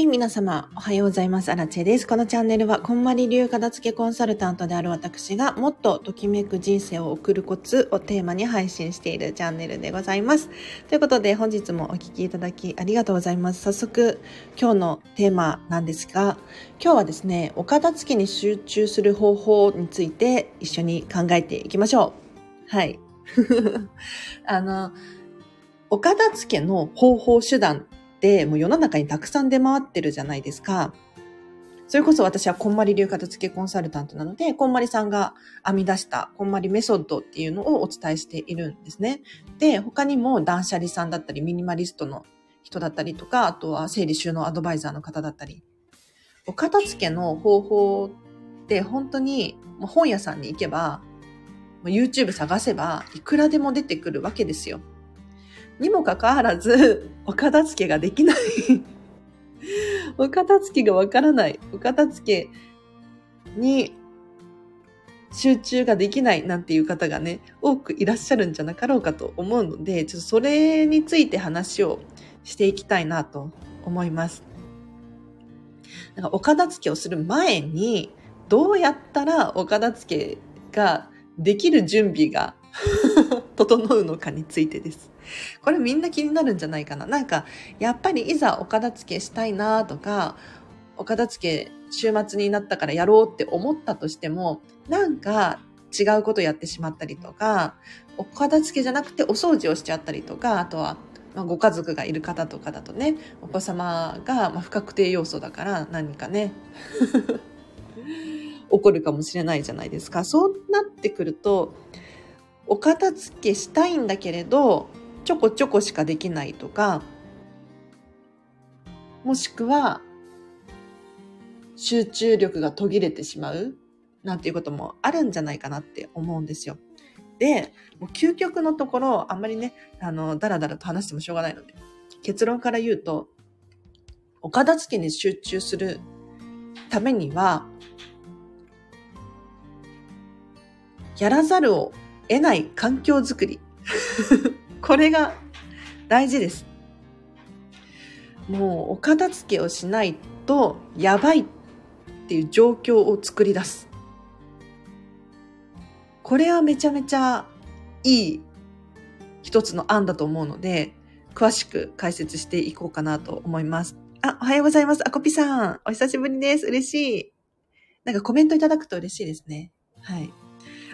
はい、皆様、おはようございます。アラチェです。このチャンネルは、こんまり流片付けコンサルタントである私が、もっとときめく人生を送るコツをテーマに配信しているチャンネルでございます。ということで、本日もお聴きいただきありがとうございます。早速、今日のテーマなんですが、今日はですね、お片付けに集中する方法について一緒に考えていきましょう。はい。あの、お片付けの方法手段ってもう世の中にたくさん出回ってるじゃないですか。それこそ私はこんまり流片付けコンサルタントなので、こんまりさんが編み出したこんまりメソッドっていうのをお伝えしているんですね。で、他にも断捨離さんだったり、ミニマリストの人だったりとか、あとは整理収納アドバイザーの方だったり、お片付けの方法って本当に本屋さんに行けば、YouTube 探せばいくらでも出てくるわけですよ。にもかかわらず、お片付けができないお片付けがわからない。お片付けに集中ができないなんていう方がね、多くいらっしゃるんじゃなかろうかと思うので、ちょっとそれについて話をしていきたいなと思います。なんかお片付けをする前に、どうやったらお片付けができる準備が 整うのかについてです。これみんな気になるんじゃないかな。なんか、やっぱりいざお片付けしたいなとか、お片付け週末になったからやろうって思ったとしても、なんか違うことやってしまったりとか、お片付けじゃなくてお掃除をしちゃったりとか、あとは、まあ、ご家族がいる方とかだとね、お子様が、まあ不確定要素だから何かね、起こるかもしれないじゃないですか。そうなってくると、お片付けしたいんだけれど、ちょこちょこしかできないとか、もしくは、集中力が途切れてしまうなんていうこともあるんじゃないかなって思うんですよ。で、もう究極のところ、あんまりね、あの、だらだらと話してもしょうがないので、結論から言うと、お片付けに集中するためには、やらざるを得ない環境づくり。これが大事です。もうお片付けをしないとやばいっていう状況を作り出す。これはめちゃめちゃいい一つの案だと思うので、詳しく解説していこうかなと思います。あ、おはようございます。あこぴさん。お久しぶりです。嬉しい。なんかコメントいただくと嬉しいですね。はい。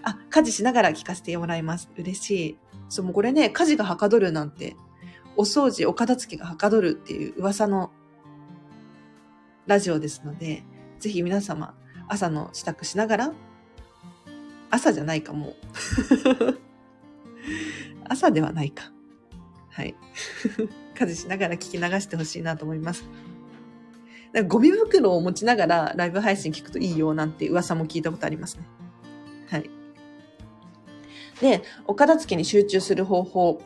あ、家事しながら聞かせてもらいます。嬉しい。そう、もうこれね、家事がはかどるなんて、お掃除、お片付けがはかどるっていう噂のラジオですので、ぜひ皆様、朝の支度しながら、朝じゃないかもう。朝ではないか。はい。家事しながら聞き流してほしいなと思います。ゴミ袋を持ちながらライブ配信聞くといいよなんて噂も聞いたことありますね。はい。で、お片付けに集中する方法、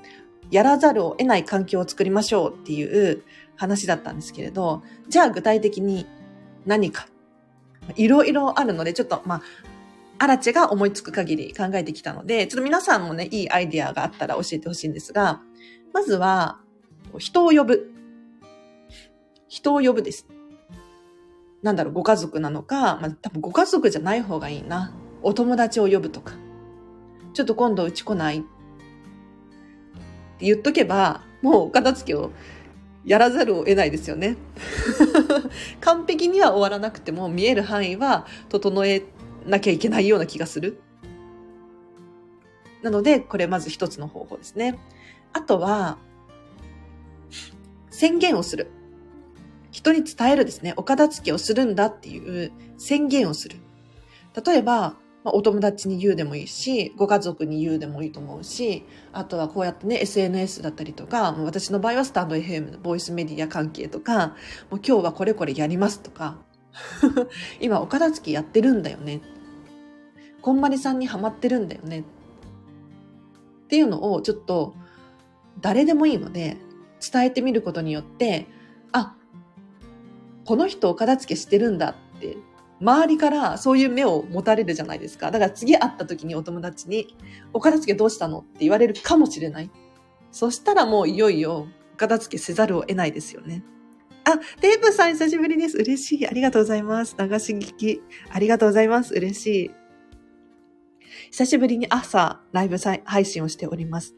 やらざるを得ない環境を作りましょうっていう話だったんですけれど、じゃあ具体的に何か、いろいろあるので、ちょっと、まあ、アラチが思いつく限り考えてきたので、ちょっと皆さんもね、いいアイディアがあったら教えてほしいんですが、まずは、人を呼ぶ。人を呼ぶです。なんだろう、ご家族なのか、まあ、多分ご家族じゃない方がいいな。お友達を呼ぶとか。ちょっと今度うち来ない？って言っとけば、もうお片付けをやらざるを得ないですよね。完璧には終わらなくても見える範囲は整えなきゃいけないような気がする。なので、これまず一つの方法ですね。あとは、宣言をする。人に伝えるですね。お片付けをするんだっていう宣言をする。例えば、まあ、お友達に言うでもいいし、ご家族に言うでもいいと思うし、あとはこうやってね、SNS だったりとか、もう私の場合はスタンド FM のボイスメディア関係とか、もう今日はこれこれやりますとか、今お片付けやってるんだよね。こんまりさんにハマってるんだよね。っていうのをちょっと誰でもいいので伝えてみることによって、あ、この人お片付けしてるんだって周りからそういう目を持たれるじゃないですか。だから次会った時にお友達に、お片付けどうしたの？って言われるかもしれない。そしたらもういよいよ、お片付けせざるを得ないですよね。あ、デーブさん久しぶりです。嬉しい。ありがとうございます。流し聞き。ありがとうございます。嬉しい。久しぶりに朝、ライブ配信をしております。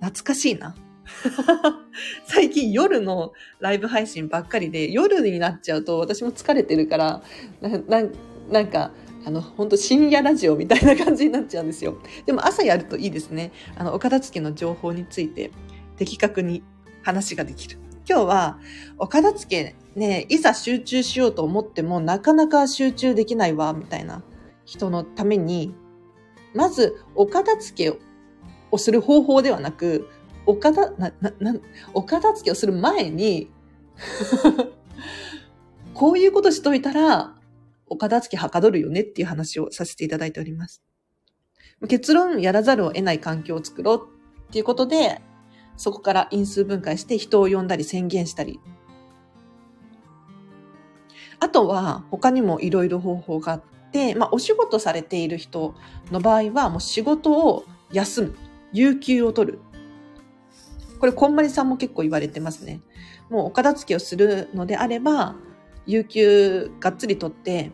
懐かしいな。最近夜のライブ配信ばっかりで、夜になっちゃうと私も疲れてるから、なななんか、あの、本当深夜ラジオみたいな感じになっちゃうんですよ。でも朝やるといいですね。あの、お片付けの情報について的確に話ができる。今日は、お片付けね、いざ集中しようと思ってもなかなか集中できないわ、みたいな人のために、まず、お片付けをする方法ではなく、お片、な、な、な、お片付けをする前に こういうことしといたら、お片付けはかどるよねっていう話をさせていただいております。結論、やらざるを得ない環境を作ろうっていうことで、そこから因数分解して人を呼んだり宣言したり。あとは、他にもいろいろ方法があって、まあ、お仕事されている人の場合は、もう仕事を休む。有給を取る。これ、こんまりさんも結構言われてますね。もうお片付けをするのであれば、有給がっつり取って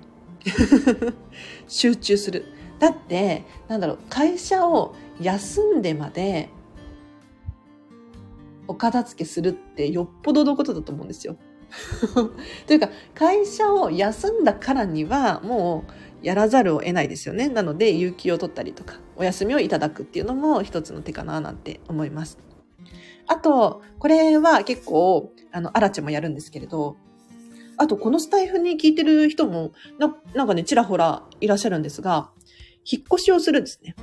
集中する。だって、なんだろう、会社を休んでまでお片付けするってよっぽどのことだと思うんですよ。というか、会社を休んだからにはもうやらざるを得ないですよね。なので、有給を取ったりとか、お休みをいただくっていうのも一つの手かななんて思います。あと、これは結構、あの、アラチもやるんですけれど、あと、このスタイフに聞いてる人もな、なんかね、ちらほらいらっしゃるんですが、引っ越しをするんですね。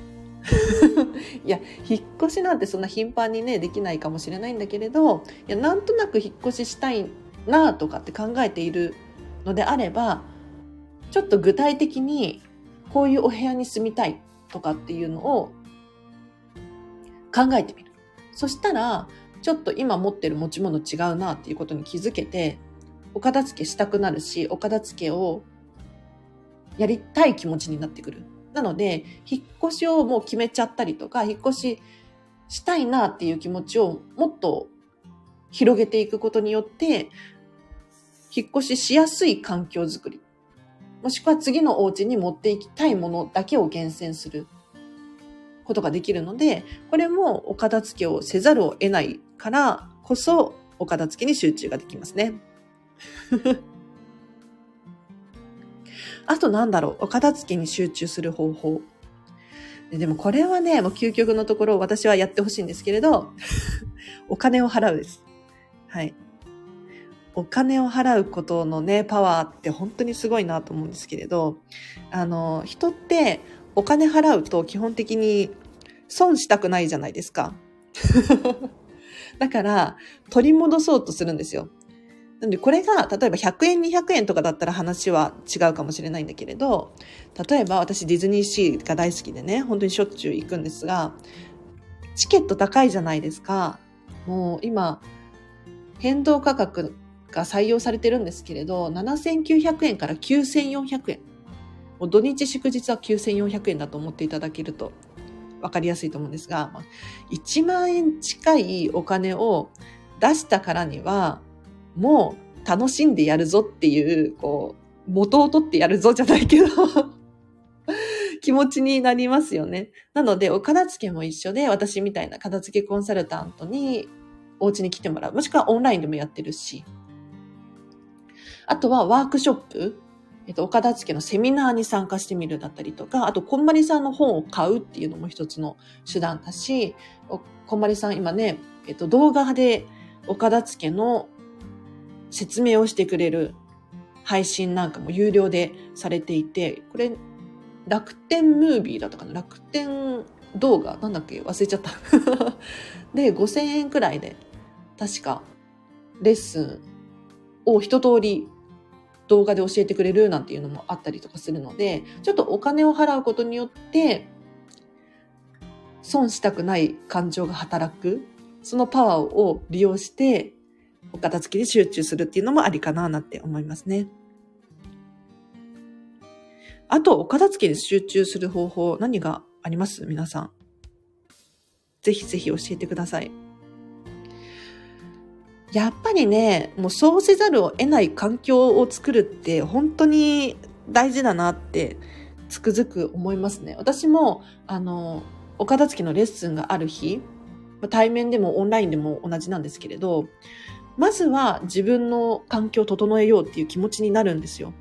いや、引っ越しなんてそんな頻繁にね、できないかもしれないんだけれど、いや、なんとなく引っ越ししたいなとかって考えているのであれば、ちょっと具体的にこういうお部屋に住みたいとかっていうのを考えてみる。そしたら、ちょっと今持ってる持ち物違うなっていうことに気づけて、お片付けしたくなるし、お片付けをやりたい気持ちになってくる。なので、引っ越しをもう決めちゃったりとか、引っ越ししたいなっていう気持ちをもっと広げていくことによって、引っ越ししやすい環境づくり。もしくは次のお家に持っていきたいものだけを厳選することができるので、これもお片付けをせざるを得ないからこそ、お片付けに集中ができますね。あとなんだろう、お片付けに集中する方法。でもこれはね、もう究極のところ私はやってほしいんですけれど、お金を払うです。はい。お金を払うことのね、パワーって本当にすごいなと思うんですけれど、あの、人ってお金払うと基本的に損したくないじゃないですか。だから、取り戻そうとするんですよ。なので、これが、例えば100円、200円とかだったら話は違うかもしれないんだけれど、例えば私ディズニーシーが大好きでね、本当にしょっちゅう行くんですが、チケット高いじゃないですか。もう今、変動価格が採用されてるんですけれど、7900円から9400円。もう土日祝日は9400円だと思っていただけると分かりやすいと思うんですが、1万円近いお金を出したからには、もう楽しんでやるぞっていう、こう、元を取ってやるぞじゃないけど 気持ちになりますよね。なので、お片付けも一緒で、私みたいな片付けコンサルタントにお家に来てもらう。もしくはオンラインでもやってるし。あとはワークショップ。えっと、お片付のセミナーに参加してみるだったりとか、あと、こんまりさんの本を買うっていうのも一つの手段だし、こんまりさん今ね、えっと、動画でお片付の説明をしてくれる配信なんかも有料でされていて、これ、楽天ムービーだったかな？楽天動画なんだっけ？忘れちゃった。で、5000円くらいで、確か、レッスンを一通り動画で教えてくれるなんていうのもあったりとかするので、ちょっとお金を払うことによって、損したくない感情が働く、そのパワーを利用して、お片付けに集中するっていうのもありかななんて思いますね。あと、お片付けに集中する方法、何があります？皆さん。ぜひぜひ教えてください。やっぱりね、もうそうせざるを得ない環境を作るって本当に大事だなってつくづく思いますね。私も、あの、お片付けのレッスンがある日、対面でもオンラインでも同じなんですけれど、まずは自分の環境を整えようっていう気持ちになるんですよ。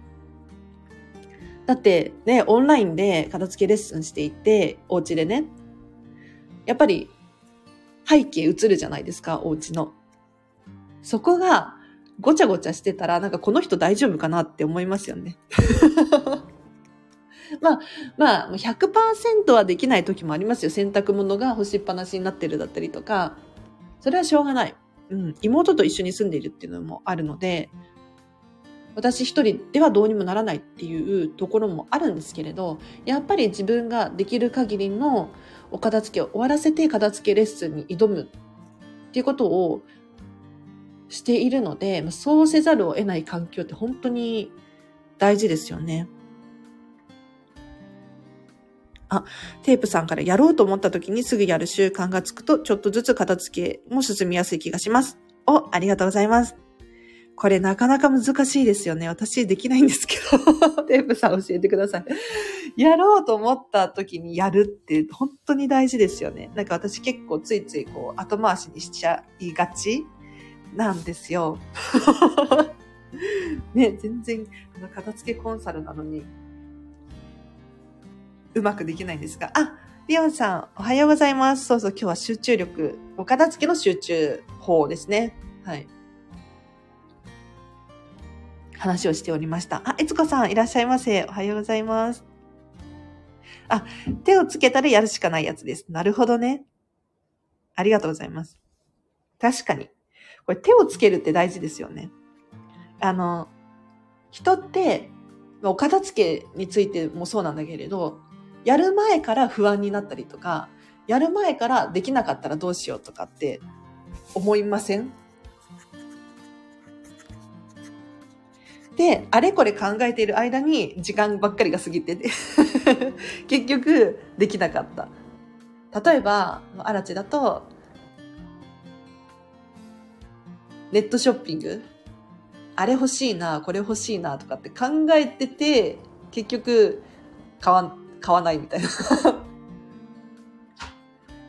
だってね、オンラインで片付けレッスンしていて、お家でね、やっぱり背景映るじゃないですか、お家の。そこがごちゃごちゃしてたら、なんかこの人大丈夫かなって思いますよね。まあ、まあ、100%はできない時もありますよ。洗濯物が干しっぱなしになってるだったりとか。それはしょうがない。うん。妹と一緒に住んでいるっていうのもあるので、私一人ではどうにもならないっていうところもあるんですけれど、やっぱり自分ができる限りのお片付けを終わらせて片付けレッスンに挑むっていうことをしているので、そうせざるを得ない環境って本当に大事ですよね。あ、テープさんからやろうと思った時にすぐやる習慣がつくと、ちょっとずつ片付けも進みやすい気がします。お、ありがとうございます。これなかなか難しいですよね。私できないんですけど、テープさん教えてください。やろうと思った時にやるって本当に大事ですよね。なんか私結構ついついこう後回しにしちゃいがちなんですよ。ね、全然あの片付けコンサルなのにうまくできないんですが、あ、リオンさん、おはようございます。そうそう、今日は集中力、お片付けの集中法ですね。はい。話をしておりました。あ、いつこさん、いらっしゃいませ。おはようございます。あ、手をつけたらやるしかないやつです。なるほどね。ありがとうございます。確かに。これ手をつけるって大事ですよね。あの、人って、お片付けについてもそうなんだけれど、やる前から不安になったりとか、やる前からできなかったらどうしようとかって思いません？で、あれこれ考えている間に時間ばっかりが過ぎてて 結局できなかった。例えば、アラチだと、ネットショッピング？あれ欲しいな、これ欲しいなとかって考えてて、結局買わ買わないみたいな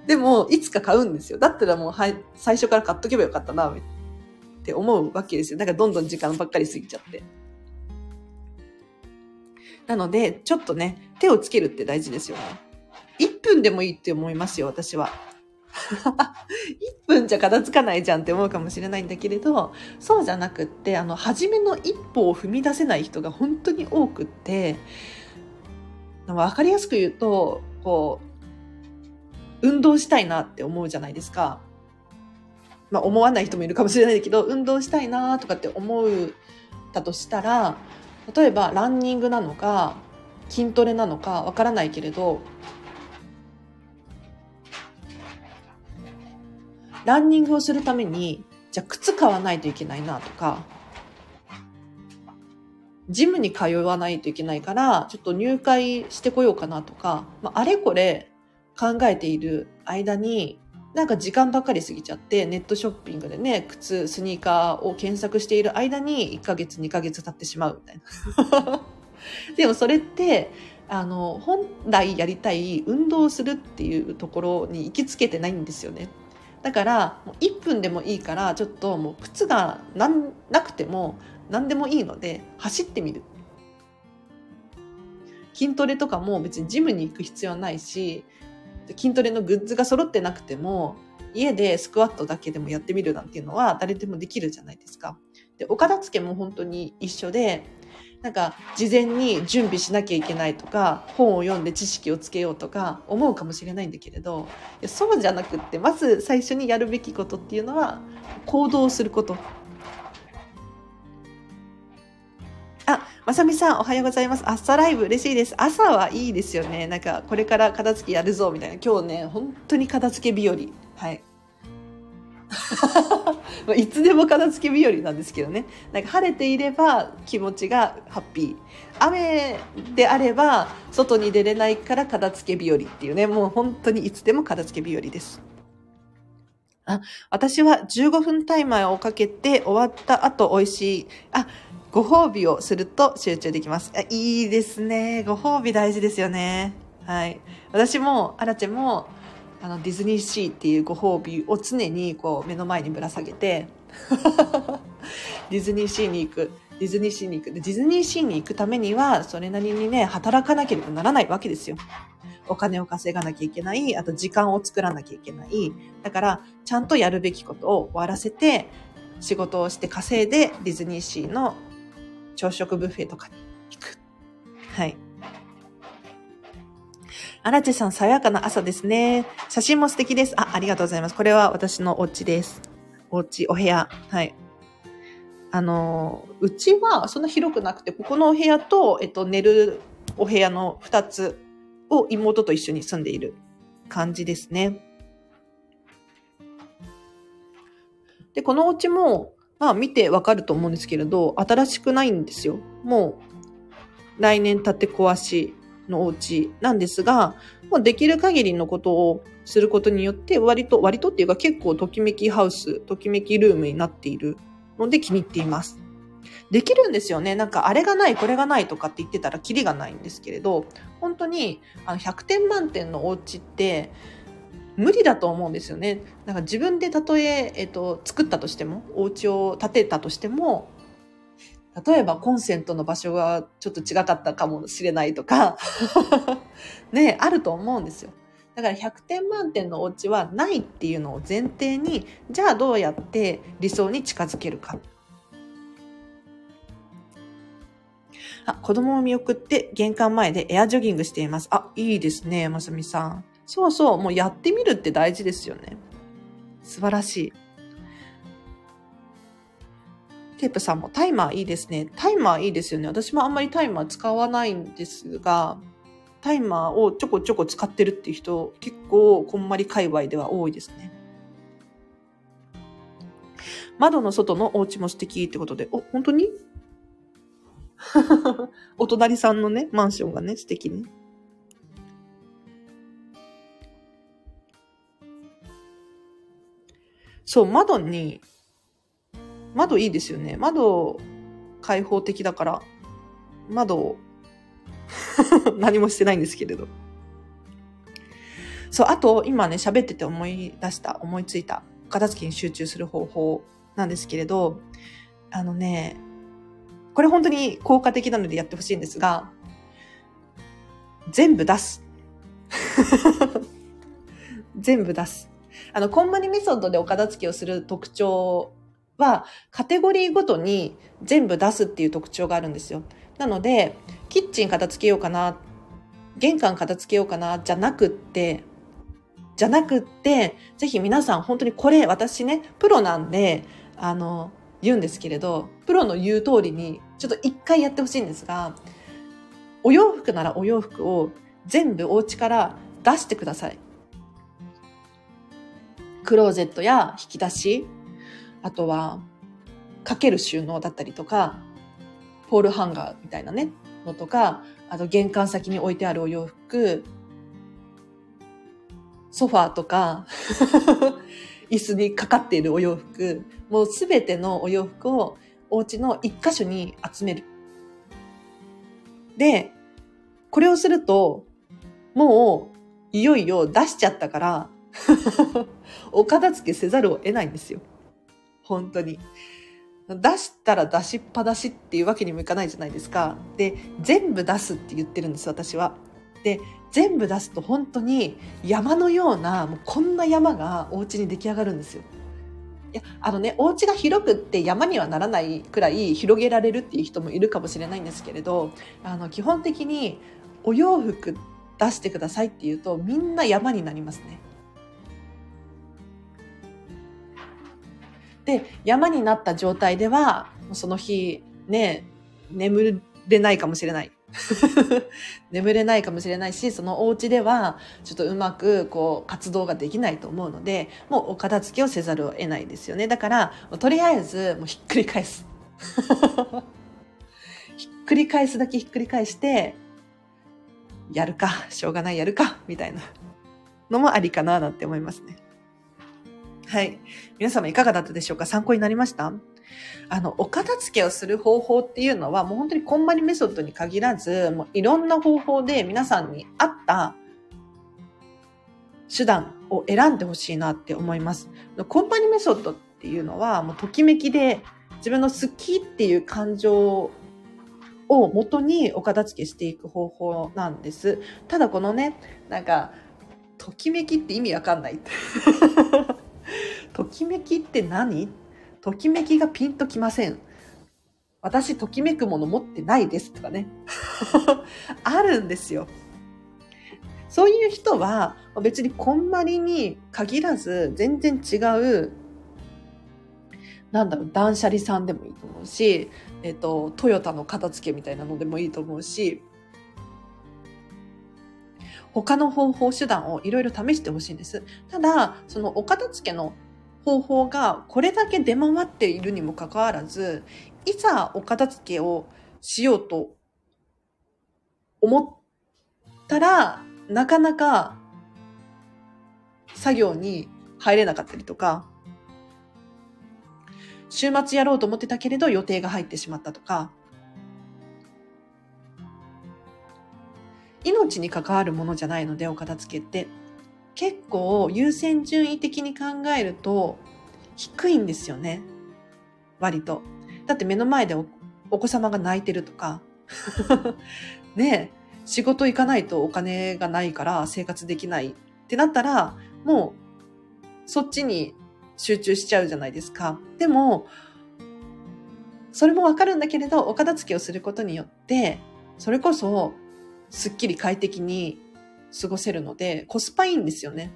でも、いつか買うんですよ。だったらもう、はい、最初から買っとけばよかったな、って思うわけですよ。だからどんどん時間ばっかり過ぎちゃって。なので、ちょっとね、手をつけるって大事ですよね。1分でもいいって思いますよ、私は。1分じゃ片付かないじゃんって思うかもしれないんだけれど、そうじゃなくって、あの、初めの一歩を踏み出せない人が本当に多くって、わかりやすく言うと、こう、運動したいなって思うじゃないですか。まあ思わない人もいるかもしれないけど、運動したいなとかって思うだとしたら、例えばランニングなのか、筋トレなのかわからないけれど、ランニングをするために、じゃあ靴買わないといけないなとか、ジムに通わないといけないから、ちょっと入会してこようかなとか、まあ、あれこれ考えている間に、なんか時間ばかり過ぎちゃって、ネットショッピングでね、靴、スニーカーを検索している間に1ヶ月、2ヶ月経ってしまうみたいな。でもそれって、あの、本来やりたい運動をするっていうところに行きつけてないんですよね。だから、もう1分でもいいから、ちょっともう靴がなんなくても、何でもいいので走ってみる筋トレとかも別にジムに行く必要はないし筋トレのグッズが揃ってなくても家でスクワットだけでもやってみるなんていうのは誰でもできるじゃないですか。で、お片付けも本当に一緒で、なんか事前に準備しなきゃいけないとか、本を読んで知識をつけようとか思うかもしれないんだけれど、そうじゃなくって、まず最初にやるべきことっていうのは行動すること。あ、まさみさん、おはようございます。朝ライブ、嬉しいです。朝はいいですよね。なんか、これから片付けやるぞ、みたいな。今日ね、本当に片付け日和。はい。いつでも片付け日和なんですけどね。なんか晴れていれば気持ちがハッピー。雨であれば外に出れないから片付け日和っていうね。もう本当にいつでも片付け日和です。あ、私は15分タイマーをかけて終わった後美味しい。あ、ご褒美をすると集中できます。あいいですね。ご褒美大事ですよね。はい。私も、アラチェも、あの、ディズニーシーっていうご褒美を常にこう目の前にぶら下げて、ディズニーシーに行く。ディズニーシーに行く。ディズニーシーに行くためには、それなりにね、働かなければならないわけですよ。お金を稼がなきゃいけない。あと時間を作らなきゃいけない。だから、ちゃんとやるべきことを終わらせて、仕事をして稼いでディズニーシーの朝食ブッフェとかに行く。はい。アラチェさん、爽やかな朝ですね。写真も素敵です。あ、ありがとうございます。これは私のお家です。お家、お部屋。はい。あの、うちはそんな広くなくて、ここのお部屋と、えっと、寝るお部屋の二つを妹と一緒に住んでいる感じですね。で、このお家も、まあ見てわかると思うんですけれど、新しくないんですよ。もう、来年建て壊しのお家なんですが、もうできる限りのことをすることによって、割と、割とっていうか結構ときめきハウス、ときめきルームになっているので気に入っています。できるんですよね。なんかあれがない、これがないとかって言ってたらキリがないんですけれど、本当にあの100点満点のお家って無理だと思うんですよね。なんか自分でたとえ、えっと、作ったとしても、お家を建てたとしても、例えばコンセントの場所がちょっと違かったかもしれないとか ね、あると思うんですよ。だから100点満点のお家はないっていうのを前提に、じゃあどうやって理想に近づけるか。あ、子供を見送って玄関前でエアジョギングしています。あ、いいですね、まさみさん。そうそう、もうやってみるって大事ですよね。素晴らしい。テープさんもタイマーいいですね。タイマーいいですよね。私もあんまりタイマー使わないんですが、タイマーをちょこちょこ使ってるっていう人、結構こんまり界隈では多いですね。窓の外のお家も素敵ってことで、お、本当に？お隣さんのね、マンションがね、素敵ね。そう、窓に窓いいですよね。窓開放的だから、窓 何もしてないんですけれど。そう、あと今ね、喋ってて思い出した、思いついた、片付けに集中する方法なんですけれど、あのね、これ本当に効果的なのでやってほしいんですが、全部出す。全部出す。あの、コンマニメソッドでお片付けをする特徴はカテゴリーごとに全部出すっていう特徴があるんですよ。なので、キッチン片付けようかな、玄関片付けようかな、じゃなくって、じゃなくって、ぜひ皆さん本当にこれ、私ね、プロなんで、あの、言うんですけれど、プロの言う通りに、ちょっと一回やってほしいんですが、お洋服ならお洋服を全部お家から出してください。クローゼットや引き出し、あとは、かける収納だったりとか、ポールハンガーみたいなね、のとか、あと玄関先に置いてあるお洋服、ソファーとか 椅子にかかっているお洋服、もうすべてのお洋服をお家の一箇所に集める。で、これをすると、もう、いよいよ出しちゃったから お片付けせざるを得ないんですよ。本当に。出したら出しっぱ出しっていうわけにもいかないじゃないですか。で、全部出すって言ってるんです、私は。で、全部出すと本当に山のような、もうこんな山がお家に出来上がるんですよ。いや、あのね、お家が広くって山にはならないくらい広げられるっていう人もいるかもしれないんですけれど、あの、基本的にお洋服出してくださいって言うとみんな山になりますね。で、山になった状態では、その日、ね、眠れないかもしれない。眠れないかもしれないし、そのお家では、ちょっとうまく、こう、活動ができないと思うので、もうお片付けをせざるを得ないですよね。だから、とりあえず、もうひっくり返す。ひっくり返すだけひっくり返して、やるか、しょうがないやるか、みたいなのもありかな、なんて思いますね。はい。皆様いかがだったでしょうか？参考になりました？あの、お片付けをする方法っていうのは、もう本当にこんまりメソッドに限らず、もういろんな方法で皆さんに合った手段を選んでほしいなって思います。コンパニメソッドっていうのは、もうときめきで自分の好きっていう感情を元にお片付けしていく方法なんです。ただこのね、なんか、ときめきって意味わかんない。ときめきって何？ときめきがピンときません。私、ときめくもの持ってないですとかね。あるんですよ。そういう人は別にこんまりに限らず全然違う、なんだろう、断捨離さんでもいいと思うし、えっ、と、トヨタの片付けみたいなのでもいいと思うし、他の方法手段をいろいろ試してほしいんです。ただ、そのお片付けの方法がこれだけ出回っているにもかかわらず、いざお片付けをしようと思ったら、なかなか作業に入れなかったりとか、週末やろうと思ってたけれど予定が入ってしまったとか、命に関わるものじゃないので、お片付けって。結構優先順位的に考えると低いんですよね。割と。だって目の前でお子様が泣いてるとか、ね、仕事行かないとお金がないから生活できないってなったら、もうそっちに集中しちゃうじゃないですか。でも、それもわかるんだけれど、お片付けをすることによって、それこそ、すっきり快適に過ごせるので、コスパいいんですよね。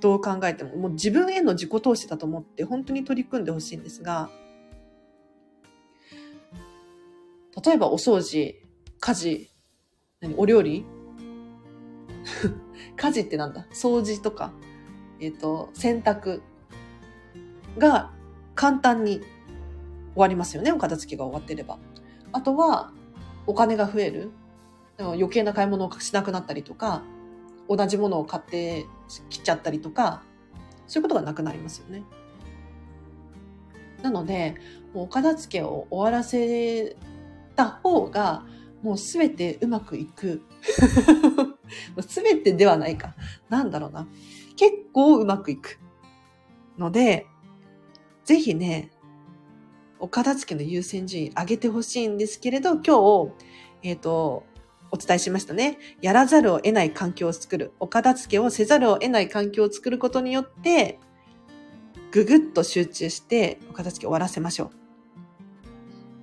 どう考えても。もう自分への自己投資だと思って本当に取り組んでほしいんですが、例えばお掃除、家事、何お料理？家事ってなんだ？掃除とか、えっ、ー、と、洗濯が簡単に終わりますよね。お片付けが終わってれば。あとは、お金が増える。余計な買い物をしなくなったりとか、同じものを買ってきちゃったりとか、そういうことがなくなりますよね。なので、もうお片付けを終わらせた方が、もうすべてうまくいく。すべてではないか。なんだろうな。結構うまくいく。ので、ぜひね、お片付けの優先順位上げてほしいんですけれど、今日、えっ、ー、と、お伝えしましたね。やらざるを得ない環境を作る。お片付けをせざるを得ない環境を作ることによって、ぐぐっと集中してお片付け終わらせましょう。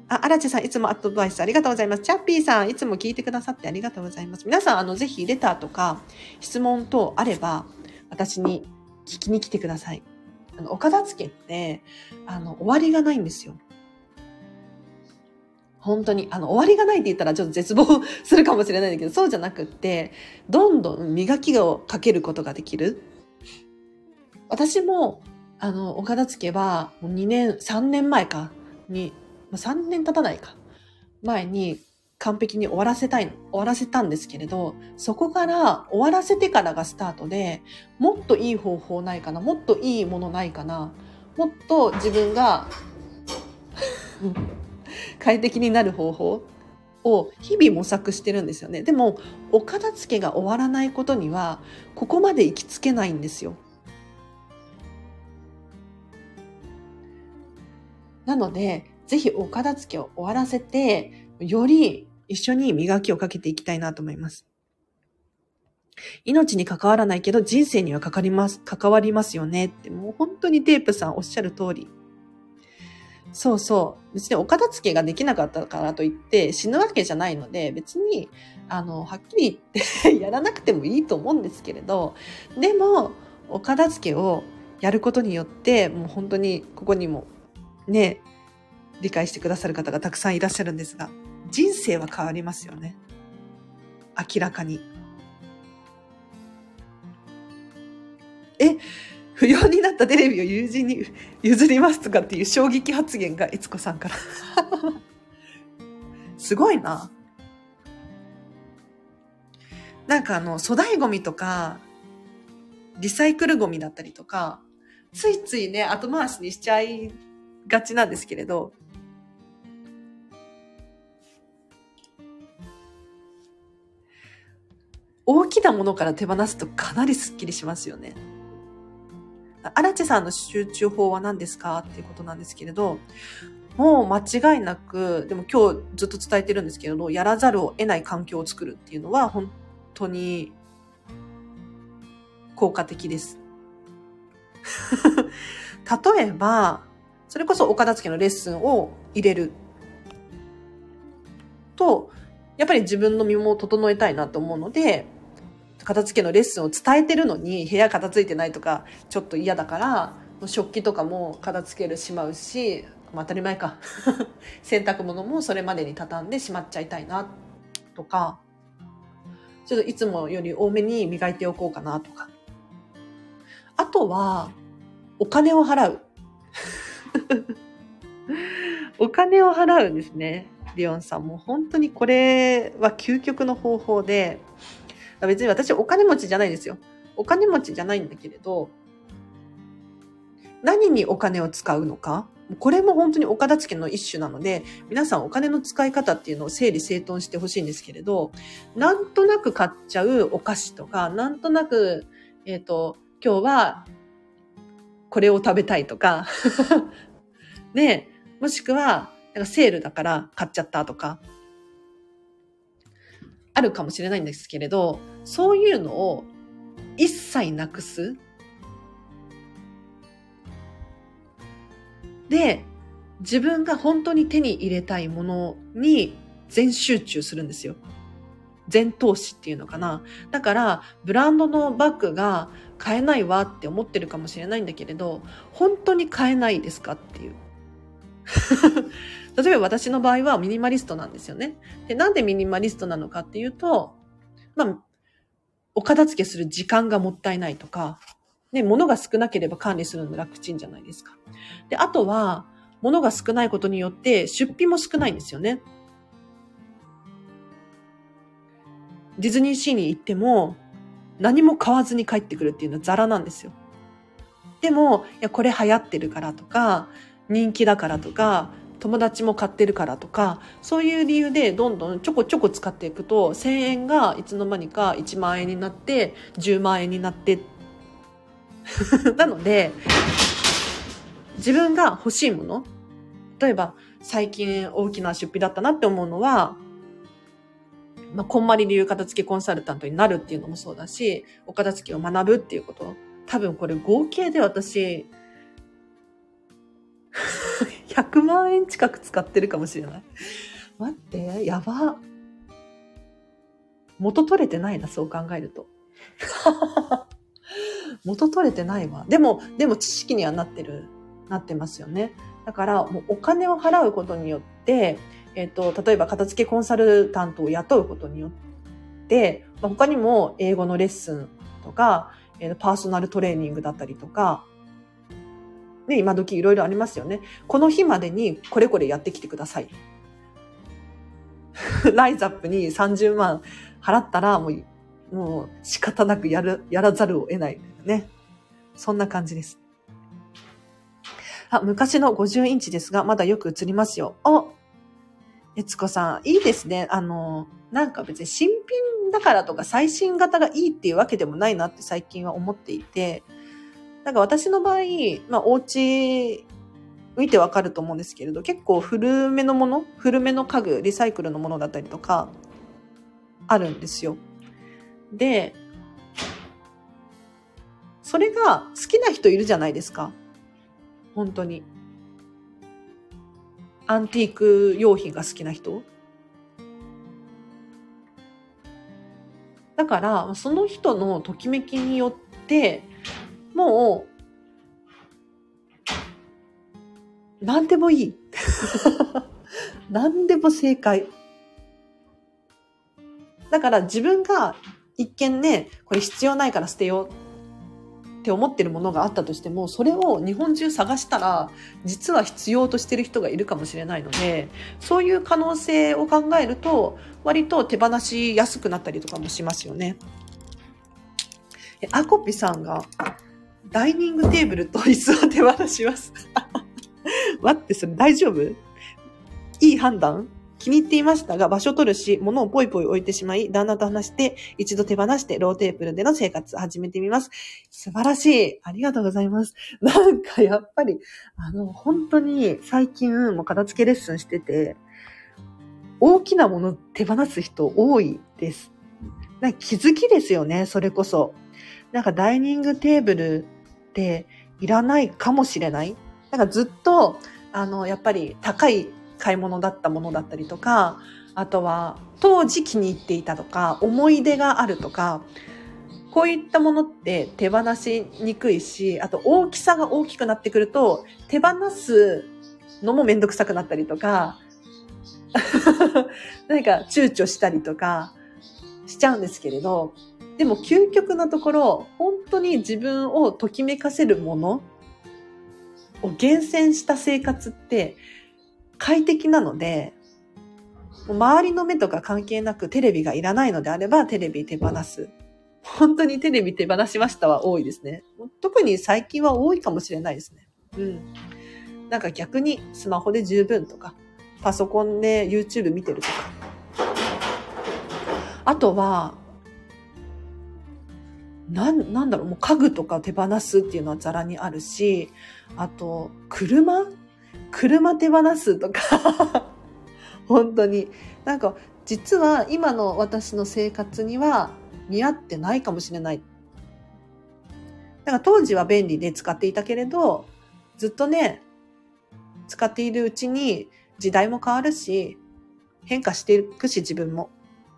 あ、アラチェさん、いつもアドバイスありがとうございます。チャッピーさん、いつも聞いてくださってありがとうございます。皆さん、あの、ぜひレターとか質問等あれば、私に聞きに来てください。あの、お片付けって、あの、終わりがないんですよ。本当に、あの、終わりがないって言ったらちょっと絶望するかもしれないんだけど、そうじゃなくって、どんどん磨きをかけることができる。私も、あの、お片付けは、2年、3年前か、に、3年経たないか、前に完璧に終わらせたい、終わらせたんですけれど、そこから終わらせてからがスタートで、もっといい方法ないかな、もっといいものないかな、もっと自分が快適になる方法を日々模索してるんですよね。でも、お片付けが終わらないことには、ここまで行きつけないんですよ。なので、ぜひお片付けを終わらせて、より一緒に磨きをかけていきたいなと思います。命に関わらないけど人生にはかかります、関わりますよねって、もう本当にテープさんおっしゃる通り。そうそう。別にお片付けができなかったからといって死ぬわけじゃないので、別に、あの、はっきり言ってやらなくてもいいと思うんですけれど、でも、お片付けをやることによって、もう本当にここにもね、理解してくださる方がたくさんいらっしゃるんですが、人生は変わりますよね。明らかに。え、不要になったテレビを友人に譲りますとかっていう衝撃発言が悦子さんから すごいな。なんかあの、粗大ゴミとか、リサイクルゴミだったりとか、ついついね、後回しにしちゃいがちなんですけれど、大きなものから手放すとかなりスッキリしますよね。荒地さんの集中法は何ですかっていうことなんですけれど、もう間違いなく、でも今日ずっと伝えてるんですけれど、やらざるを得ない環境を作るっていうのは本当に効果的です。例えば、それこそお片付けのレッスンを入れると、やっぱり自分の身も整えたいなと思うので、片付けのレッスンを伝えてるのに部屋片付いてないとかちょっと嫌だから食器とかも片付けるしまうし、まあ、当たり前か。洗濯物もそれまでに畳んでしまっちゃいたいなとか。ちょっといつもより多めに磨いておこうかなとか。あとはお金を払う。お金を払うんですねリオンさん。も本当にこれは究極の方法で別に私お金持ちじゃないですよ。お金持ちじゃないんだけれど、何にお金を使うのかこれも本当にお片付けの一種なので、皆さんお金の使い方っていうのを整理整頓してほしいんですけれど、なんとなく買っちゃうお菓子とか、なんとなく、えっ、ー、と、今日はこれを食べたいとか、ね、もしくは、なんかセールだから買っちゃったとか、あるかもしれないんですけれど、そういうのを一切なくす。で、自分が本当に手に入れたいものに全集中するんですよ。全投資っていうのかな。だから、ブランドのバッグが買えないわって思ってるかもしれないんだけれど、本当に買えないですかっていう。例えば私の場合はミニマリストなんですよね。で、なんでミニマリストなのかっていうと、まあ、お片付けする時間がもったいないとか、ね、物が少なければ管理するの楽ちんじゃないですか。で、あとは、物が少ないことによって出費も少ないんですよね。ディズニーシーに行っても何も買わずに帰ってくるっていうのはザラなんですよ。でも、いや、これ流行ってるからとか、人気だからとか、友達も買ってるからとか、そういう理由でどんどんちょこちょこ使っていくと、1000円がいつの間にか1万円になって、10万円になって、なので、自分が欲しいもの、例えば最近大きな出費だったなって思うのは、まあ、こんまり流片付けコンサルタントになるっていうのもそうだし、お片付けを学ぶっていうこと。多分これ合計で私、100万円近く使ってるかもしれない。待って、やば。元取れてないな、そう考えると。元取れてないわ。でも、でも知識にはなってる、なってますよね。だから、もうお金を払うことによって、えっ、ー、と、例えば片付けコンサルタントを雇うことによって、まあ、他にも英語のレッスンとか、えー、パーソナルトレーニングだったりとか、ね、今時いろいろありますよね。この日までにこれこれやってきてください。ライズアップに30万払ったらもう、もう仕方なくやる、やらざるを得ないね。そんな感じです。あ、昔の50インチですが、まだよく映りますよ。おえつこさん、いいですね。あの、なんか別に新品だからとか最新型がいいっていうわけでもないなって最近は思っていて、なんか私の場合、まあお家見てわかると思うんですけれど、結構古めのもの、古めの家具、リサイクルのものだったりとか、あるんですよ。で、それが好きな人いるじゃないですか。本当に。アンティーク用品が好きな人だから、その人のときめきによって、もう、何でもいい。何でも正解。だから自分が一見ね、これ必要ないから捨てようって思ってるものがあったとしても、それを日本中探したら、実は必要としてる人がいるかもしれないので、そういう可能性を考えると、割と手放しやすくなったりとかもしますよね。アコピさんがダイニングテーブルと椅子を手放します。待って、それ大丈夫？いい判断気に入っていましたが、場所取るし、物をポイポイ置いてしまい、旦那と話して、一度手放して、ローテーブルでの生活始めてみます。素晴らしい。ありがとうございます。なんかやっぱり、あの、本当に最近もう片付けレッスンしてて、大きなもの手放す人多いです。なんか気づきですよね、それこそ。なんかダイニングテーブルっていらないかもしれない。なんかずっと、あの、やっぱり高い買い物だったものだったりとか、あとは当時気に入っていたとか、思い出があるとか、こういったものって手放しにくいし、あと大きさが大きくなってくると、手放すのもめんどくさくなったりとか、何か躊躇したりとかしちゃうんですけれど、でも究極のところ、本当に自分をときめかせるものを厳選した生活って快適なので、周りの目とか関係なくテレビがいらないのであればテレビ手放す。本当にテレビ手放しましたは多いですね。特に最近は多いかもしれないですね。うん。なんか逆にスマホで十分とか、パソコンで YouTube 見てるとか。あとは、なん、なんだろう、もう家具とか手放すっていうのはザラにあるし、あと、車？車手放すとか、本当に。なんか、実は今の私の生活には似合ってないかもしれない。だから当時は便利で使っていたけれど、ずっとね、使っているうちに時代も変わるし、変化していくし自分も。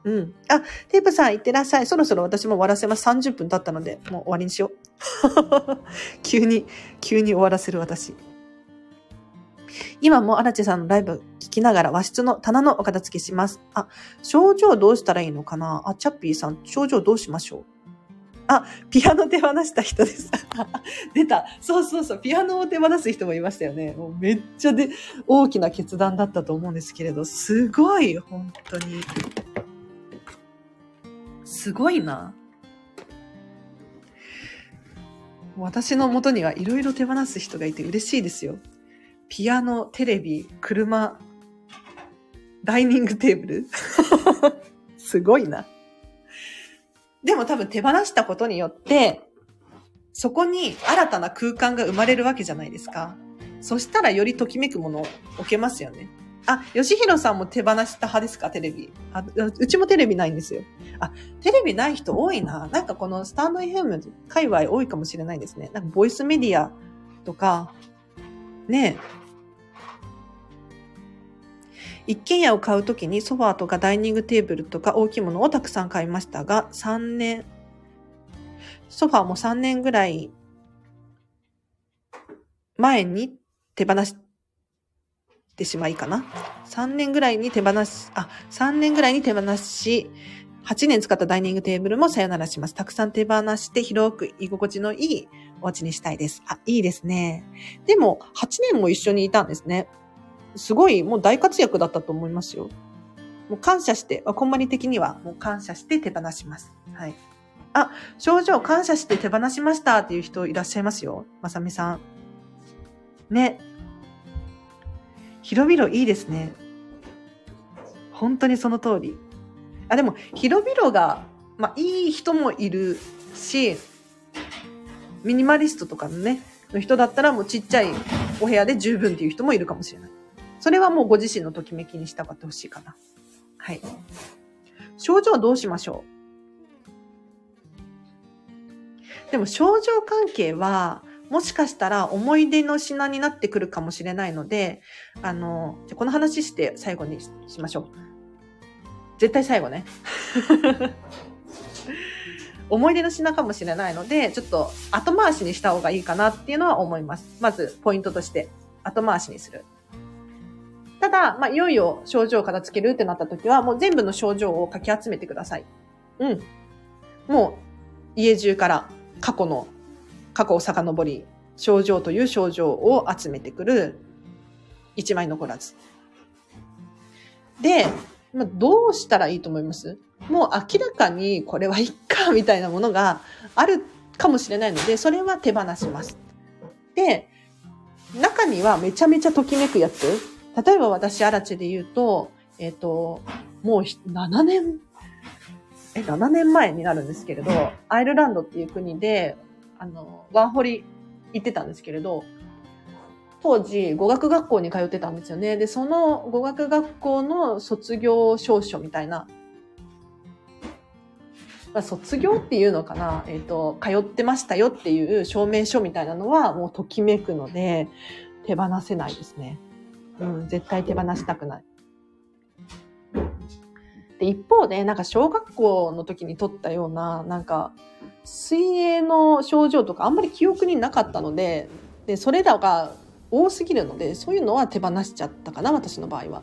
うん。あ、テープさん行ってらっしゃい。そろそろ私も終わらせます。30分経ったので、もう終わりにしよう。急に、急に終わらせる私。今も荒地さんのライブ聞きながら和室の棚のお片付けします。あ、症状どうしたらいいのかな？あ、チャッピーさん、症状どうしましょう？あ、ピアノ手放した人です。出た。そうそうそう。ピアノを手放す人もいましたよね。もうめっちゃで大きな決断だったと思うんですけれど、すごい、本当に。すごいな。私の元にはいろいろ手放す人がいて嬉しいですよ。ピアノ、テレビ、車、ダイニングテーブル。すごいな。でも多分手放したことによって、そこに新たな空間が生まれるわけじゃないですか。そしたらよりときめくものを置けますよね。あ、吉弘さんも手放した派ですか？テレビあ。うちもテレビないんですよ。あ、テレビない人多いな。なんかこのスタンド FM 界隈多いかもしれないですね。なんかボイスメディアとか、ね一軒家を買うときにソファーとかダイニングテーブルとか大きいものをたくさん買いましたが、3年、ソファーも3年ぐらい前に手放してしまいかな。3年ぐらいに手放し、あ、3年ぐらいに手放し、8年使ったダイニングテーブルもさよならします。たくさん手放して広く居心地のいいお家にしたいです。あ、いいですね。でも、8年も一緒にいたんですね。すごい、もう大活躍だったと思いますよ。もう感謝して、あこんまり的にはもう感謝して手放します。はい。あ、症状感謝して手放しましたっていう人いらっしゃいますよ。まさみさん。ね。広々いいですね。本当にその通り。あ、でも、広々が、まあ、いい人もいるし、ミニマリストとかのね、の人だったらもうちっちゃいお部屋で十分っていう人もいるかもしれない。それはもうご自身のときめきに従ってほしいかな。はい。症状どうしましょう？でも症状関係は、もしかしたら思い出の品になってくるかもしれないので、あの、じゃこの話して最後にしましょう。絶対最後ね。思い出の品かもしれないので、ちょっと後回しにした方がいいかなっていうのは思います。まず、ポイントとして、後回しにする。ただ、まあ、いよいよ症状を片付けるってなった時は、もう全部の症状をかき集めてください。うん。もう、家中から過去の、過去を遡り、症状という症状を集めてくる、一枚残らず。で、どうしたらいいと思います？もう明らかにこれはいっかみたいなものがあるかもしれないので、それは手放します。で、中にはめちゃめちゃときめくやつ。例えば私、アラチで言うと、えっ、ー、と、もう7年、え、7年前になるんですけれど、アイルランドっていう国で、あの、ワンホリ行ってたんですけれど、当時語学学校に通ってたんですよね。で、その語学学校の卒業証書みたいな、まあ、卒業っていうのかな、えっ、ー、と、通ってましたよっていう証明書みたいなのはもうときめくので、手放せないですね。うん、絶対手放したくない。で、一方で、なんか小学校の時に撮ったような、なんか、水泳の症状とかあんまり記憶になかったので、で、それらが多すぎるのでそういうのは手放しちゃったかな私の場合は。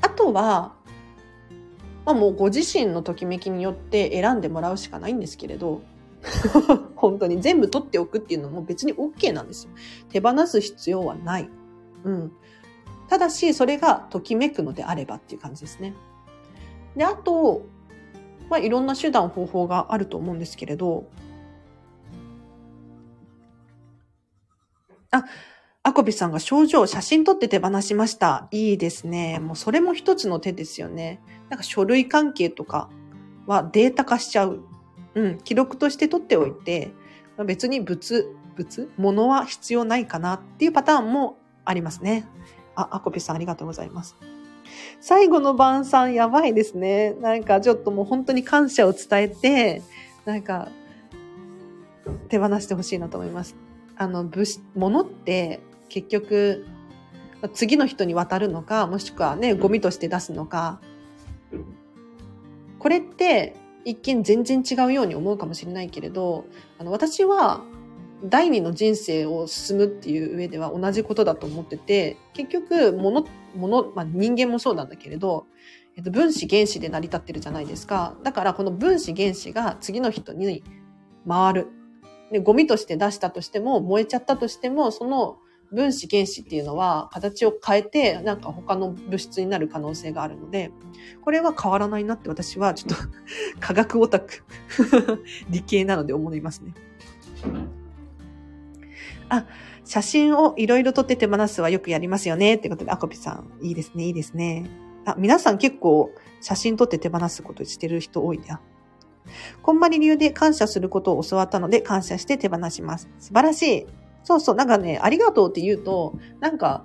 あとは、まあ、もうご自身のときめきによって選んでもらうしかないんですけれど 本当に全部取っておくっていうのも別に OK なんですよ。手放す必要はない。うん。ただし、それがときめくのであればっていう感じですね。で、あと、まあ、いろんな手段方法があると思うんですけれど、あ、アコビさんが症状、写真撮って手放しました。いいですね。もうそれも一つの手ですよね。なんか書類関係とかはデータ化しちゃう。うん、記録として取っておいて、別に物、物、物は必要ないかなっていうパターンもありますね。あ、アコビさんありがとうございます。最後の晩餐やばいですね。なんかちょっともう本当に感謝を伝えて、なんか手放してほしいなと思います。あの、物、って結局、次の人に渡るのか、もしくはね、ゴミとして出すのか。これって一見全然違うように思うかもしれないけれど、あの、私は第二の人生を進むっていう上では同じことだと思ってて、結局、物、物、まあ、人間もそうなんだけれど、えっと、分子原子で成り立ってるじゃないですか。だからこの分子原子が次の人に回る。で、ゴミとして出したとしても、燃えちゃったとしても、その分子原子っていうのは形を変えて、なんか他の物質になる可能性があるので、これは変わらないなって私はちょっと 科学オタク 理系なので思いますね。あ、写真をいろいろ撮って手放すはよくやりますよね。ってことで、アコピさん、いいですね、いいですね。あ、皆さん結構写真撮って手放すことしてる人多いね。こんまり流で感謝することを教わったので感謝して手放します。素晴らしい。そうそう、なんかね、ありがとうって言うと、なんか、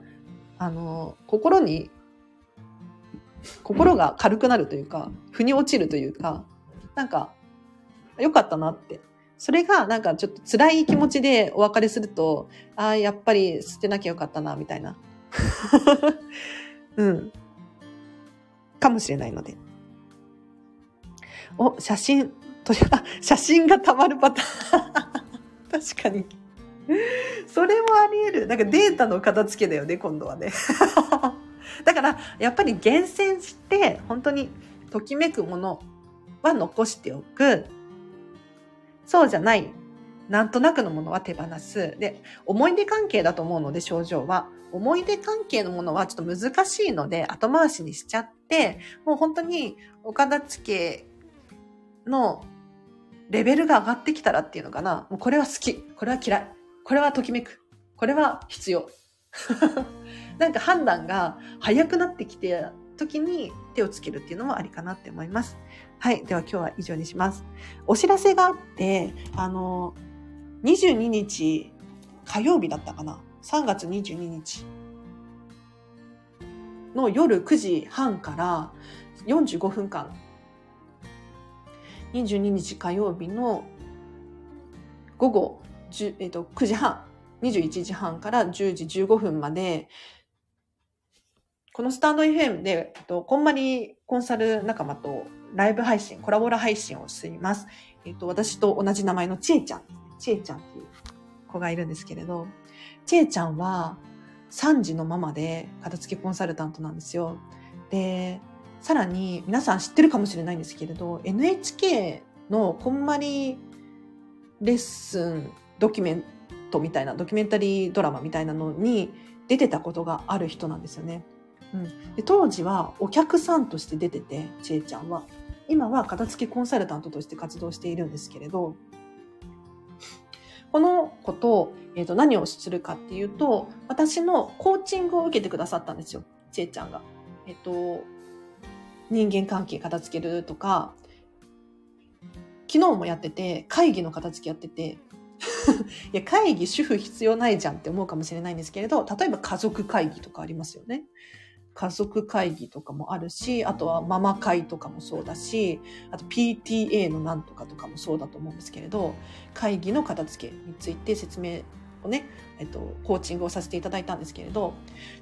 あの、心に、心が軽くなるというか、腑に落ちるというか、なんか、よかったなって。それがなんかちょっと辛い気持ちでお別れすると、ああ、やっぱり捨てなきゃよかったな、みたいな。うん。かもしれないので。お、写真、とあ、写真がたまるパターン。確かに。それもあり得る。なんかデータの片付けだよね、今度はね。だから、やっぱり厳選して、本当にときめくものは残しておく。そうじゃない。なんとなくのものは手放す。で、思い出関係だと思うので、症状は。思い出関係のものはちょっと難しいので、後回しにしちゃって、もう本当にお片付けのレベルが上がってきたらっていうのかな。もうこれは好き。これは嫌い。これはときめく。これは必要。なんか判断が早くなってきて時に手をつけるっていうのもありかなって思います。はい。では今日は以上にします。お知らせがあって、あの、22日火曜日だったかな？3月22日の夜9時半から45分間22日火曜日の午後10、えー、と9時半、21時半から10時15分まで、このスタンド FM で、えっと、こんまりコンサル仲間とライブ配信、コラボラ配信をしています。えっと、私と同じ名前のちえちゃん、ちえちゃんっていう子がいるんですけれど、ちえちゃんは3児のママで片付けコンサルタントなんですよ。で、さらに皆さん知ってるかもしれないんですけれど NHK のこんまりレッスンドキュメントみたいなドキュメンタリードラマみたいなのに出てたことがある人なんですよね。うん、で当時はお客さんとして出ててちえちゃんは今は片付けコンサルタントとして活動しているんですけれど、この子と、えっ、ー、と、何をするかっていうと、私のコーチングを受けてくださったんですよ。ちえちゃんが。えっ、ー、と、人間関係片付けるとか、昨日もやってて、会議の片付けやってて、いや、会議、主婦必要ないじゃんって思うかもしれないんですけれど、例えば家族会議とかありますよね。家族会議とかもあるし、あとはママ会とかもそうだし、あと PTA のなんとかとかもそうだと思うんですけれど、会議の片付けについて説明をね、えっと、コーチングをさせていただいたんですけれど、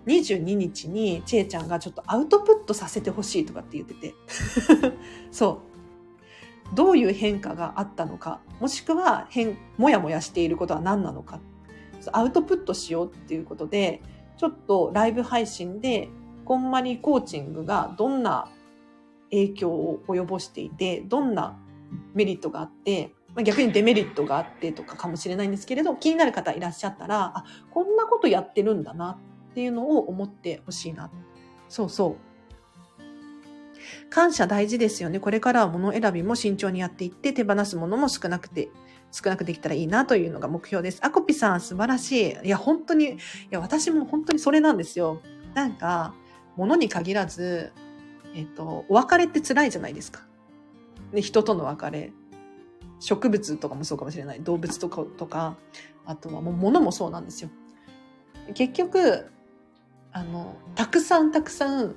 22日にちえちゃんがちょっとアウトプットさせてほしいとかって言ってて、そう。どういう変化があったのか、もしくは変、もやもやしていることは何なのか、アウトプットしようっていうことで、ちょっとライブ配信でこんまりコーチングがどんな影響を及ぼしていて、どんなメリットがあって、ま逆にデメリットがあってとかかもしれないんですけれど、気になる方いらっしゃったら、あ、こんなことやってるんだなっていうのを思ってほしいな。そうそう。感謝大事ですよね。これからは物選びも慎重にやっていって、手放すものも少なくて、少なくできたらいいなというのが目標です。あこぴさん素晴らしい。いや、本当に、いや、私も本当にそれなんですよ。なんか、物に限らず、えっ、と、お別れって辛いじゃないですか。で、人との別れ。植物とかもそうかもしれない。動物とか、とか、あとはもう物もそうなんですよ。結局、あの、たくさんたくさん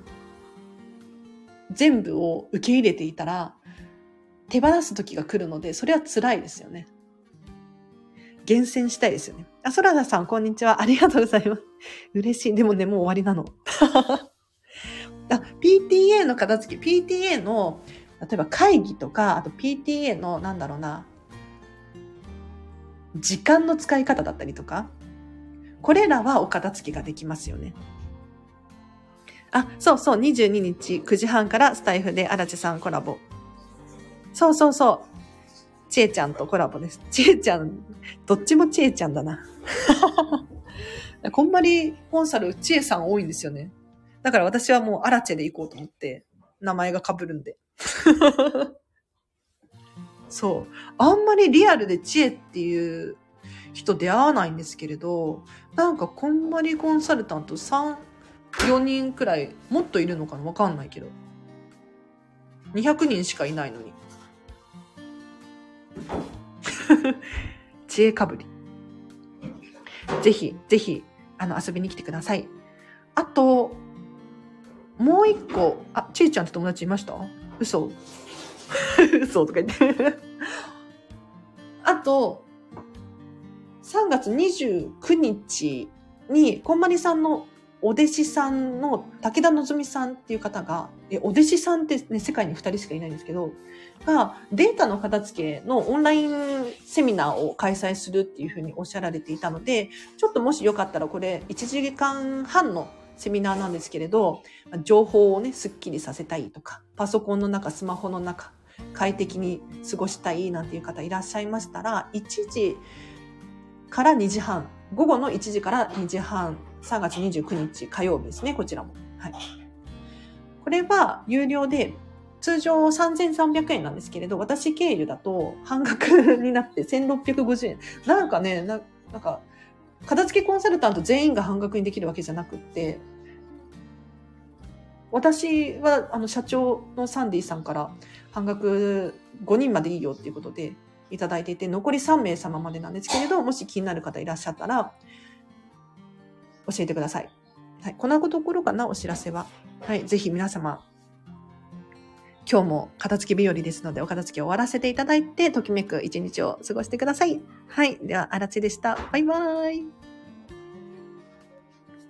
全部を受け入れていたら、手放す時が来るので、それは辛いですよね。厳選したいですよね。あ、ソラダさん、こんにちは。ありがとうございます。嬉しい。でもね、もう終わりなの。あ、PTA の片付け、PTA の、例えば会議とか、あと PTA の、なんだろうな、時間の使い方だったりとか、これらはお片付けができますよね。あ、そうそう、22日9時半からスタイフで荒地さんコラボ。そうそうそう。ちえちゃんとコラボです。ちえちゃん、どっちもちえちゃんだな。こんまりコンサル、ちえさん多いんですよね。だから私はもうアラチェで行こうと思って、名前が被るんで。そう。あんまりリアルで知恵っていう人出会わないんですけれど、なんかこんまりコンサルタント3、4人くらい、もっといるのかな？わかんないけど。200人しかいないのに。知恵かぶり。ぜひ、ぜひ、あの、遊びに来てください。あと、もう一個、あ、ちいちゃんって友達いました？嘘。嘘とか言って。あと、3月29日に、こんまりさんのお弟子さんの武田のぞみさんっていう方が、え、お弟子さんってね、世界に2人しかいないんですけど、が、データの片付けのオンラインセミナーを開催するっていうふうにおっしゃられていたので、ちょっともしよかったらこれ1時間半のセミナーなんですけれど、情報をね、スッキリさせたいとか、パソコンの中、スマホの中、快適に過ごしたいなんていう方いらっしゃいましたら、1時から2時半、午後の1時から2時半、3月29日火曜日ですね、こちらも。はい。これは有料で、通常3300円なんですけれど、私経由だと半額になって1650円。なんかね、ななんか、片付けコンサルタント全員が半額にできるわけじゃなくって、私はあの社長のサンディさんから半額5人までいいよっていうことでいただいていて、残り3名様までなんですけれど、もし気になる方いらっしゃったら、教えてください。はい。こんなところかな、お知らせは。はい。ぜひ皆様、今日も片付き日和ですので、お片付けを終わらせていただいて、ときめく一日を過ごしてください。はい。では、あらちでした。バイバーイ。